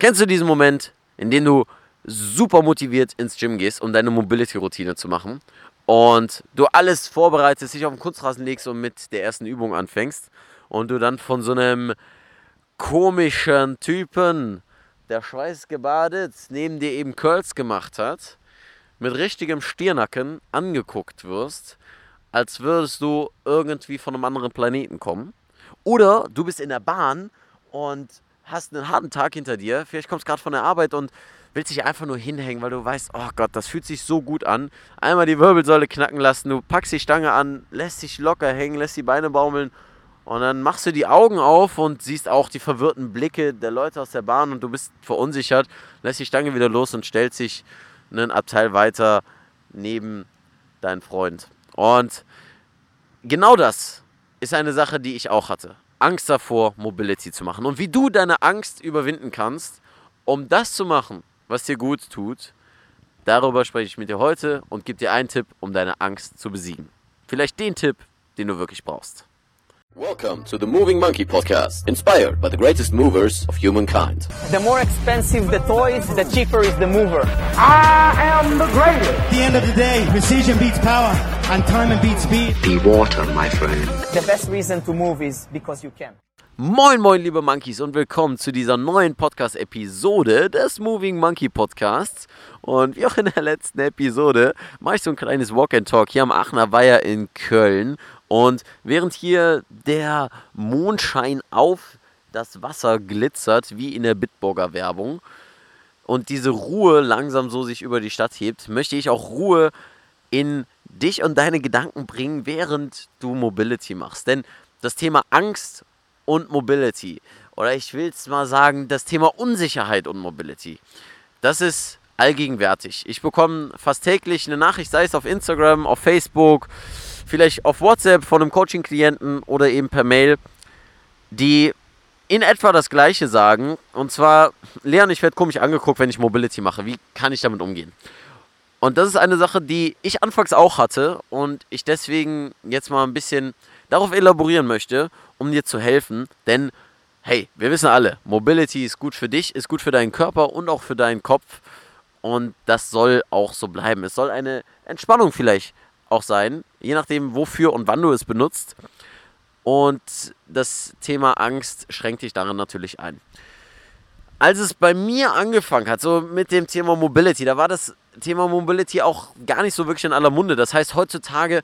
Kennst du diesen Moment, in dem du super motiviert ins Gym gehst, um deine Mobility-Routine zu machen und du alles vorbereitest, dich auf den Kunstrasen legst und mit der ersten Übung anfängst und du dann von so einem komischen Typen, der schweißgebadet neben dir eben Curls gemacht hat, mit richtigem Stirnacken angeguckt wirst, als würdest du irgendwie von einem anderen Planeten kommen. Oder du bist in der Bahn und hast einen harten Tag hinter dir, vielleicht kommst gerade von der Arbeit und willst dich einfach nur hinhängen, weil du weißt, oh Gott, das fühlt sich so gut an. Einmal die Wirbelsäule knacken lassen, du packst die Stange an, lässt dich locker hängen, lässt die Beine baumeln und dann machst du die Augen auf und siehst auch die verwirrten Blicke der Leute aus der Bahn und du bist verunsichert, lässt die Stange wieder los und stellst dich einen Abteil weiter neben deinen Freund. Und genau das ist eine Sache, die ich auch hatte. Angst davor, Mobility zu machen. Und wie du deine Angst überwinden kannst, um das zu machen, was dir gut tut, darüber spreche ich mit dir heute und gebe dir einen Tipp, um deine Angst zu besiegen. Vielleicht den Tipp, den du wirklich brauchst. Welcome to the Moving Monkey Podcast, inspired by the greatest movers of humankind. The more expensive the toys, the cheaper is the mover. I am the greatest. At the end of the day, precision beats power and time beats speed. Be water, my friend. The best reason to move is because you can. Moin, moin, liebe Monkeys und willkommen zu dieser neuen Podcast-Episode des Moving Monkey Podcasts. Und wie auch in der letzten Episode mache ich so ein kleines Walk and Talk hier am Aachener Weiher in Köln. Und während hier der Mondschein auf das Wasser glitzert, wie in der Bitburger Werbung, und diese Ruhe langsam so sich über die Stadt hebt, möchte ich auch Ruhe in dich und deine Gedanken bringen, während du Mobility machst. Denn das Thema Angst und Mobility, oder ich will es mal sagen, das Thema Unsicherheit und Mobility, das ist allgegenwärtig. Ich bekomme fast täglich eine Nachricht, sei es auf Instagram, auf Facebook, vielleicht auf WhatsApp von einem Coaching-Klienten oder eben per Mail, die in etwa das Gleiche sagen. Und zwar, Leon, ich werde komisch angeguckt, wenn ich Mobility mache. Wie kann ich damit umgehen? Und das ist eine Sache, die ich anfangs auch hatte und ich deswegen jetzt mal ein bisschen darauf elaborieren möchte, um dir zu helfen. Denn, hey, wir wissen alle, Mobility ist gut für dich, ist gut für deinen Körper und auch für deinen Kopf. Und das soll auch so bleiben. Es soll eine Entspannung vielleicht auch sein, je nachdem, wofür und wann du es benutzt. Und das Thema Angst schränkt dich darin natürlich ein. Als es bei mir angefangen hat, so mit dem Thema Mobility, da war das Thema Mobility auch gar nicht so wirklich in aller Munde. Das heißt, heutzutage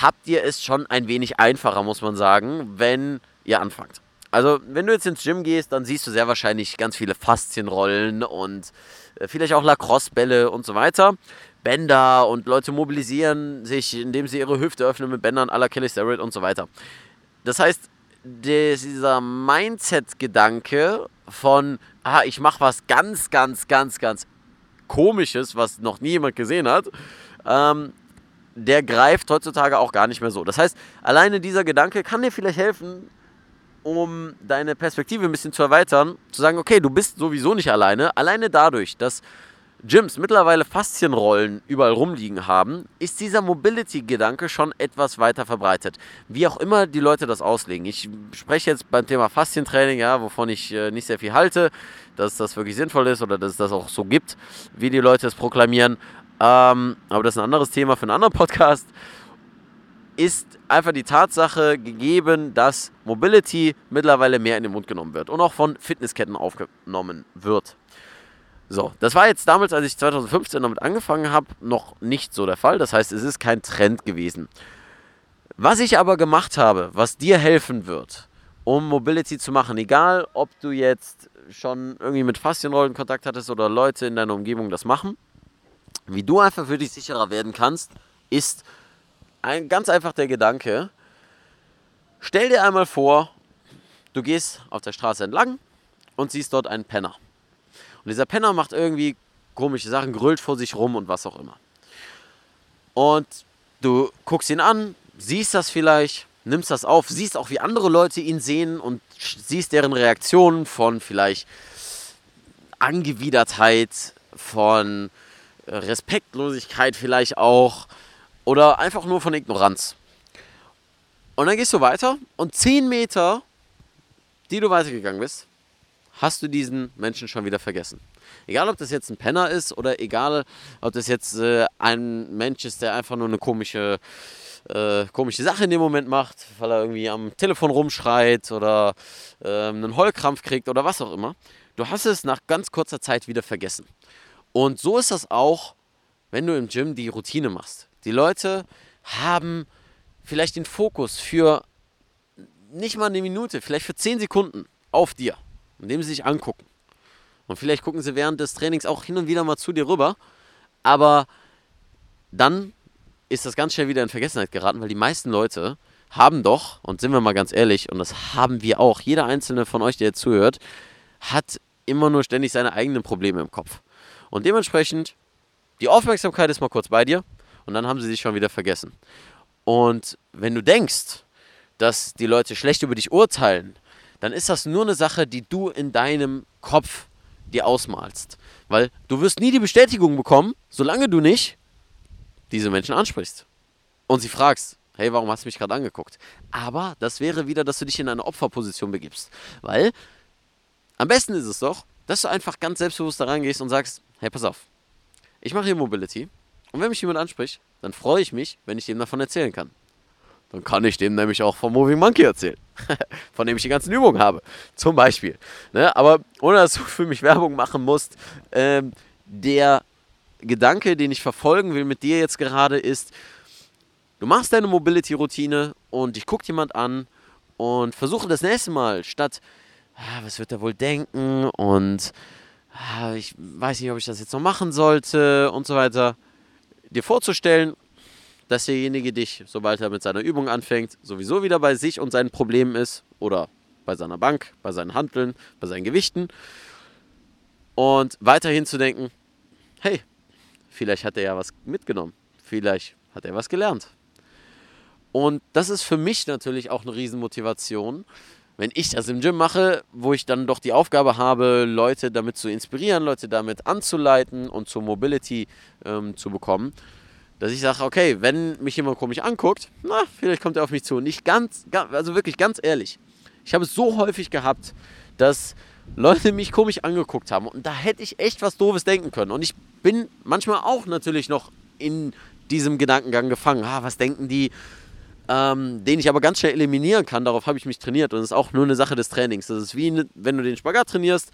habt ihr es schon ein wenig einfacher, muss man sagen, wenn ihr anfangt. Also, wenn du jetzt ins Gym gehst, dann siehst du sehr wahrscheinlich ganz viele Faszienrollen und äh, vielleicht auch Lacrosse-Bälle und so weiter. Bänder und Leute mobilisieren sich, indem sie ihre Hüfte öffnen mit Bändern aller Kelly Starrett und so weiter. Das heißt, dieser Mindset-Gedanke von, ah, ich mache was ganz, ganz, ganz, ganz Komisches, was noch nie jemand gesehen hat, ähm, der greift heutzutage auch gar nicht mehr so. Das heißt, alleine dieser Gedanke kann dir vielleicht helfen, um deine Perspektive ein bisschen zu erweitern, zu sagen, okay, du bist sowieso nicht alleine. Alleine dadurch, dass Gyms mittlerweile Faszienrollen überall rumliegen haben, ist dieser Mobility-Gedanke schon etwas weiter verbreitet. Wie auch immer die Leute das auslegen. Ich spreche jetzt beim Thema Faszientraining, ja, wovon ich äh, nicht sehr viel halte, dass das wirklich sinnvoll ist oder dass es das auch so gibt, wie die Leute es proklamieren. Ähm, aber das ist ein anderes Thema für einen anderen Podcast. Ist einfach die Tatsache gegeben, dass Mobility mittlerweile mehr in den Mund genommen wird und auch von Fitnessketten aufgenommen wird. So, das war jetzt damals, als ich 2015 damit angefangen habe, noch nicht so der Fall. Das heißt, es ist kein Trend gewesen. Was ich aber gemacht habe, was dir helfen wird, um Mobility zu machen, egal ob du jetzt schon irgendwie mit Faszienrollen Kontakt hattest oder Leute in deiner Umgebung das machen, wie du einfach für dich sicherer werden kannst, ist ein, ganz einfach der Gedanke, stell dir einmal vor, du gehst auf der Straße entlang und siehst dort einen Penner. Und dieser Penner macht irgendwie komische Sachen, grölt vor sich rum und was auch immer. Und du guckst ihn an, siehst das vielleicht, nimmst das auf, siehst auch, wie andere Leute ihn sehen und siehst deren Reaktionen von vielleicht Angewidertheit, von Respektlosigkeit vielleicht auch oder einfach nur von Ignoranz. Und dann gehst du weiter und 10 Meter, die du weitergegangen bist, hast du diesen Menschen schon wieder vergessen. Egal, ob das jetzt ein Penner ist oder egal, ob das jetzt äh, ein Mensch ist, der einfach nur eine komische, äh, komische Sache in dem Moment macht, weil er irgendwie am Telefon rumschreit oder äh, einen Heulkrampf kriegt oder was auch immer. Du hast es nach ganz kurzer Zeit wieder vergessen. Und so ist das auch, wenn du im Gym die Routine machst. Die Leute haben vielleicht den Fokus für nicht mal eine Minute, vielleicht für 10 Sekunden auf dir, indem sie sich angucken. Und vielleicht gucken sie während des Trainings auch hin und wieder mal zu dir rüber. Aber dann ist das ganz schnell wieder in Vergessenheit geraten, weil die meisten Leute haben doch, und sind wir mal ganz ehrlich, und das haben wir auch, jeder einzelne von euch, der jetzt zuhört, hat immer nur ständig seine eigenen Probleme im Kopf. Und dementsprechend, die Aufmerksamkeit ist mal kurz bei dir und dann haben sie sich schon wieder vergessen. Und wenn du denkst, dass die Leute schlecht über dich urteilen, dann ist das nur eine Sache, die du in deinem Kopf dir ausmalst. Weil du wirst nie die Bestätigung bekommen, solange du nicht diese Menschen ansprichst. Und sie fragst, hey, warum hast du mich gerade angeguckt? Aber das wäre wieder, dass du dich in eine Opferposition begibst. Weil am besten ist es doch, dass du einfach ganz selbstbewusst da reingehst und sagst, hey, pass auf, ich mache hier Mobility und wenn mich jemand anspricht, dann freue ich mich, wenn ich dem davon erzählen kann. Dann kann ich dem nämlich auch vom Moving Monkey erzählen, von dem ich die ganzen Übungen habe, zum Beispiel. Ne? Aber ohne dass du für mich Werbung machen musst, ähm, der Gedanke, den ich verfolgen will mit dir jetzt gerade ist, du machst deine Mobility-Routine und dich guckt jemand an und versuche das nächste Mal statt, ah, was wird er wohl denken und ah, ich weiß nicht, ob ich das jetzt noch machen sollte und so weiter, dir vorzustellen, dass derjenige dich, sobald er mit seiner Übung anfängt, sowieso wieder bei sich und seinen Problemen ist oder bei seiner Bank, bei seinen Handeln, bei seinen Gewichten und weiterhin zu denken, hey, vielleicht hat er ja was mitgenommen, vielleicht hat er was gelernt. Und das ist für mich natürlich auch eine Riesenmotivation, wenn ich das im Gym mache, wo ich dann doch die Aufgabe habe, Leute damit zu inspirieren, Leute damit anzuleiten und zur Mobility ähm, zu bekommen, dass ich sage, okay, wenn mich jemand komisch anguckt, na, vielleicht kommt er auf mich zu. Nicht ganz, also wirklich ganz ehrlich. Ich habe es so häufig gehabt, dass Leute mich komisch angeguckt haben und da hätte ich echt was Doofes denken können. Und ich bin manchmal auch natürlich noch in diesem Gedankengang gefangen. Ah, was denken die? Ähm, den ich aber ganz schnell eliminieren kann. Darauf habe ich mich trainiert und das ist auch nur eine Sache des Trainings. Das ist wie, ne, wenn du den Spagat trainierst.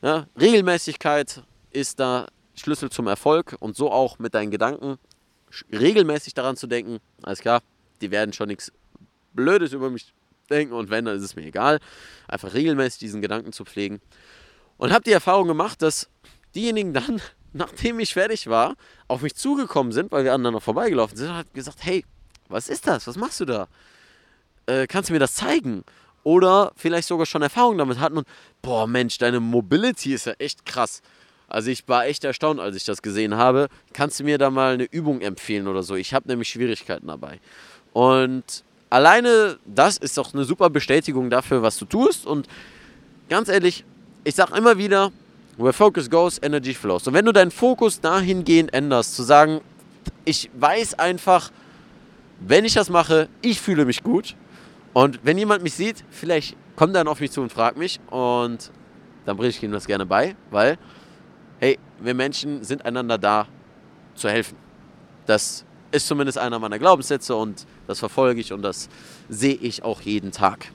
Ja, Regelmäßigkeit ist da Schlüssel zum Erfolg und so auch mit deinen Gedanken regelmäßig daran zu denken, alles klar, die werden schon nichts Blödes über mich denken und wenn, dann ist es mir egal. Einfach regelmäßig diesen Gedanken zu pflegen. Und habe die Erfahrung gemacht, dass diejenigen dann, nachdem ich fertig war, auf mich zugekommen sind, weil wir aneinander vorbeigelaufen sind, und hat gesagt, hey, was ist das? Was machst du da? Äh, kannst du mir das zeigen? Oder vielleicht sogar schon Erfahrung damit hatten und, boah Mensch, deine Mobility ist ja echt krass. Also ich war echt erstaunt, als ich das gesehen habe. Kannst du mir da mal eine Übung empfehlen oder so? Ich habe nämlich Schwierigkeiten dabei. Und alleine das ist doch eine super Bestätigung dafür, was du tust. Und ganz ehrlich, ich sage immer wieder, where focus goes, energy flows. Und wenn du deinen Fokus dahingehend änderst, zu sagen, ich weiß einfach, wenn ich das mache, ich fühle mich gut. Und wenn jemand mich sieht, vielleicht kommt er dann auf mich zu und fragt mich. Und dann bringe ich ihm das gerne bei, weil hey, wir Menschen sind einander da zu helfen. Das ist zumindest einer meiner Glaubenssätze und das verfolge ich und das sehe ich auch jeden Tag.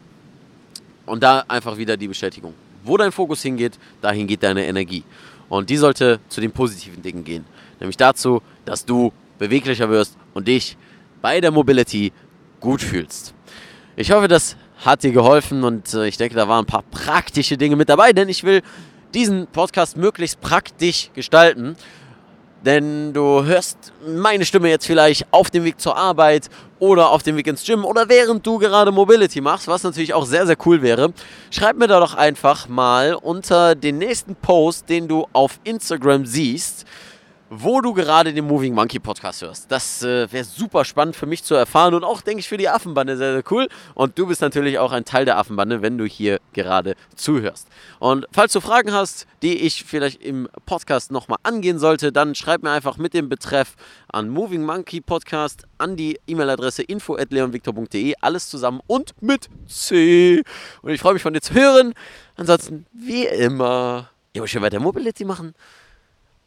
Und da einfach wieder die Bestätigung. Wo dein Fokus hingeht, dahin geht deine Energie. Und die sollte zu den positiven Dingen gehen. Nämlich dazu, dass du beweglicher wirst und dich bei der Mobility gut fühlst. Ich hoffe, das hat dir geholfen und äh, ich denke, da waren ein paar praktische Dinge mit dabei, denn ich will diesen Podcast möglichst praktisch gestalten. Denn du hörst meine Stimme jetzt vielleicht auf dem Weg zur Arbeit oder auf dem Weg ins Gym oder während du gerade Mobility machst, was natürlich auch sehr, sehr cool wäre. Schreib mir da doch einfach mal unter den nächsten Post, den du auf Instagram siehst, wo du gerade den Moving Monkey Podcast hörst. Das äh, wäre super spannend für mich zu erfahren und auch, denke ich, für die Affenbande sehr, sehr cool. Und du bist natürlich auch ein Teil der Affenbande, wenn du hier gerade zuhörst. Und falls du Fragen hast, die ich vielleicht im Podcast nochmal angehen sollte, dann schreib mir einfach mit dem Betreff an Moving Monkey Podcast an die E-Mail-Adresse info.leonvictor.de. Alles zusammen und mit C. Und ich freue mich von dir zu hören. Ansonsten, wie immer, immer schön weiter Mobility machen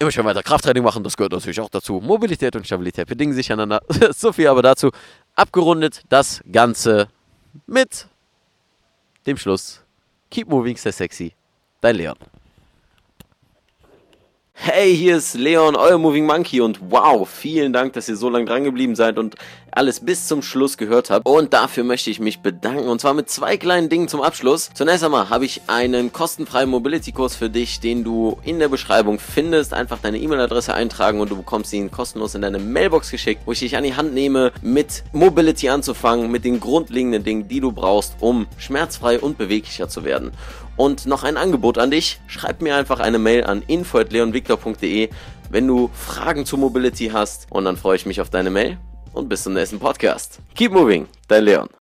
immer schön weiter Krafttraining machen, das gehört natürlich auch dazu. Mobilität und Stabilität bedingen sich einander. so viel aber dazu. Abgerundet das Ganze mit dem Schluss. Keep moving, stay sexy. Dein Leon. Hey, hier ist Leon, euer Moving Monkey und wow, vielen Dank, dass ihr so lange dran geblieben seid und alles bis zum Schluss gehört habt. Und dafür möchte ich mich bedanken und zwar mit zwei kleinen Dingen zum Abschluss. Zunächst einmal habe ich einen kostenfreien Mobility-Kurs für dich, den du in der Beschreibung findest. Einfach deine E-Mail-Adresse eintragen und du bekommst ihn kostenlos in deine Mailbox geschickt, wo ich dich an die Hand nehme, mit Mobility anzufangen, mit den grundlegenden Dingen, die du brauchst, um schmerzfrei und beweglicher zu werden. Und noch ein Angebot an dich. Schreib mir einfach eine Mail an info.leonvictor.de, wenn du Fragen zu Mobility hast. Und dann freue ich mich auf deine Mail und bis zum nächsten Podcast. Keep moving, dein Leon.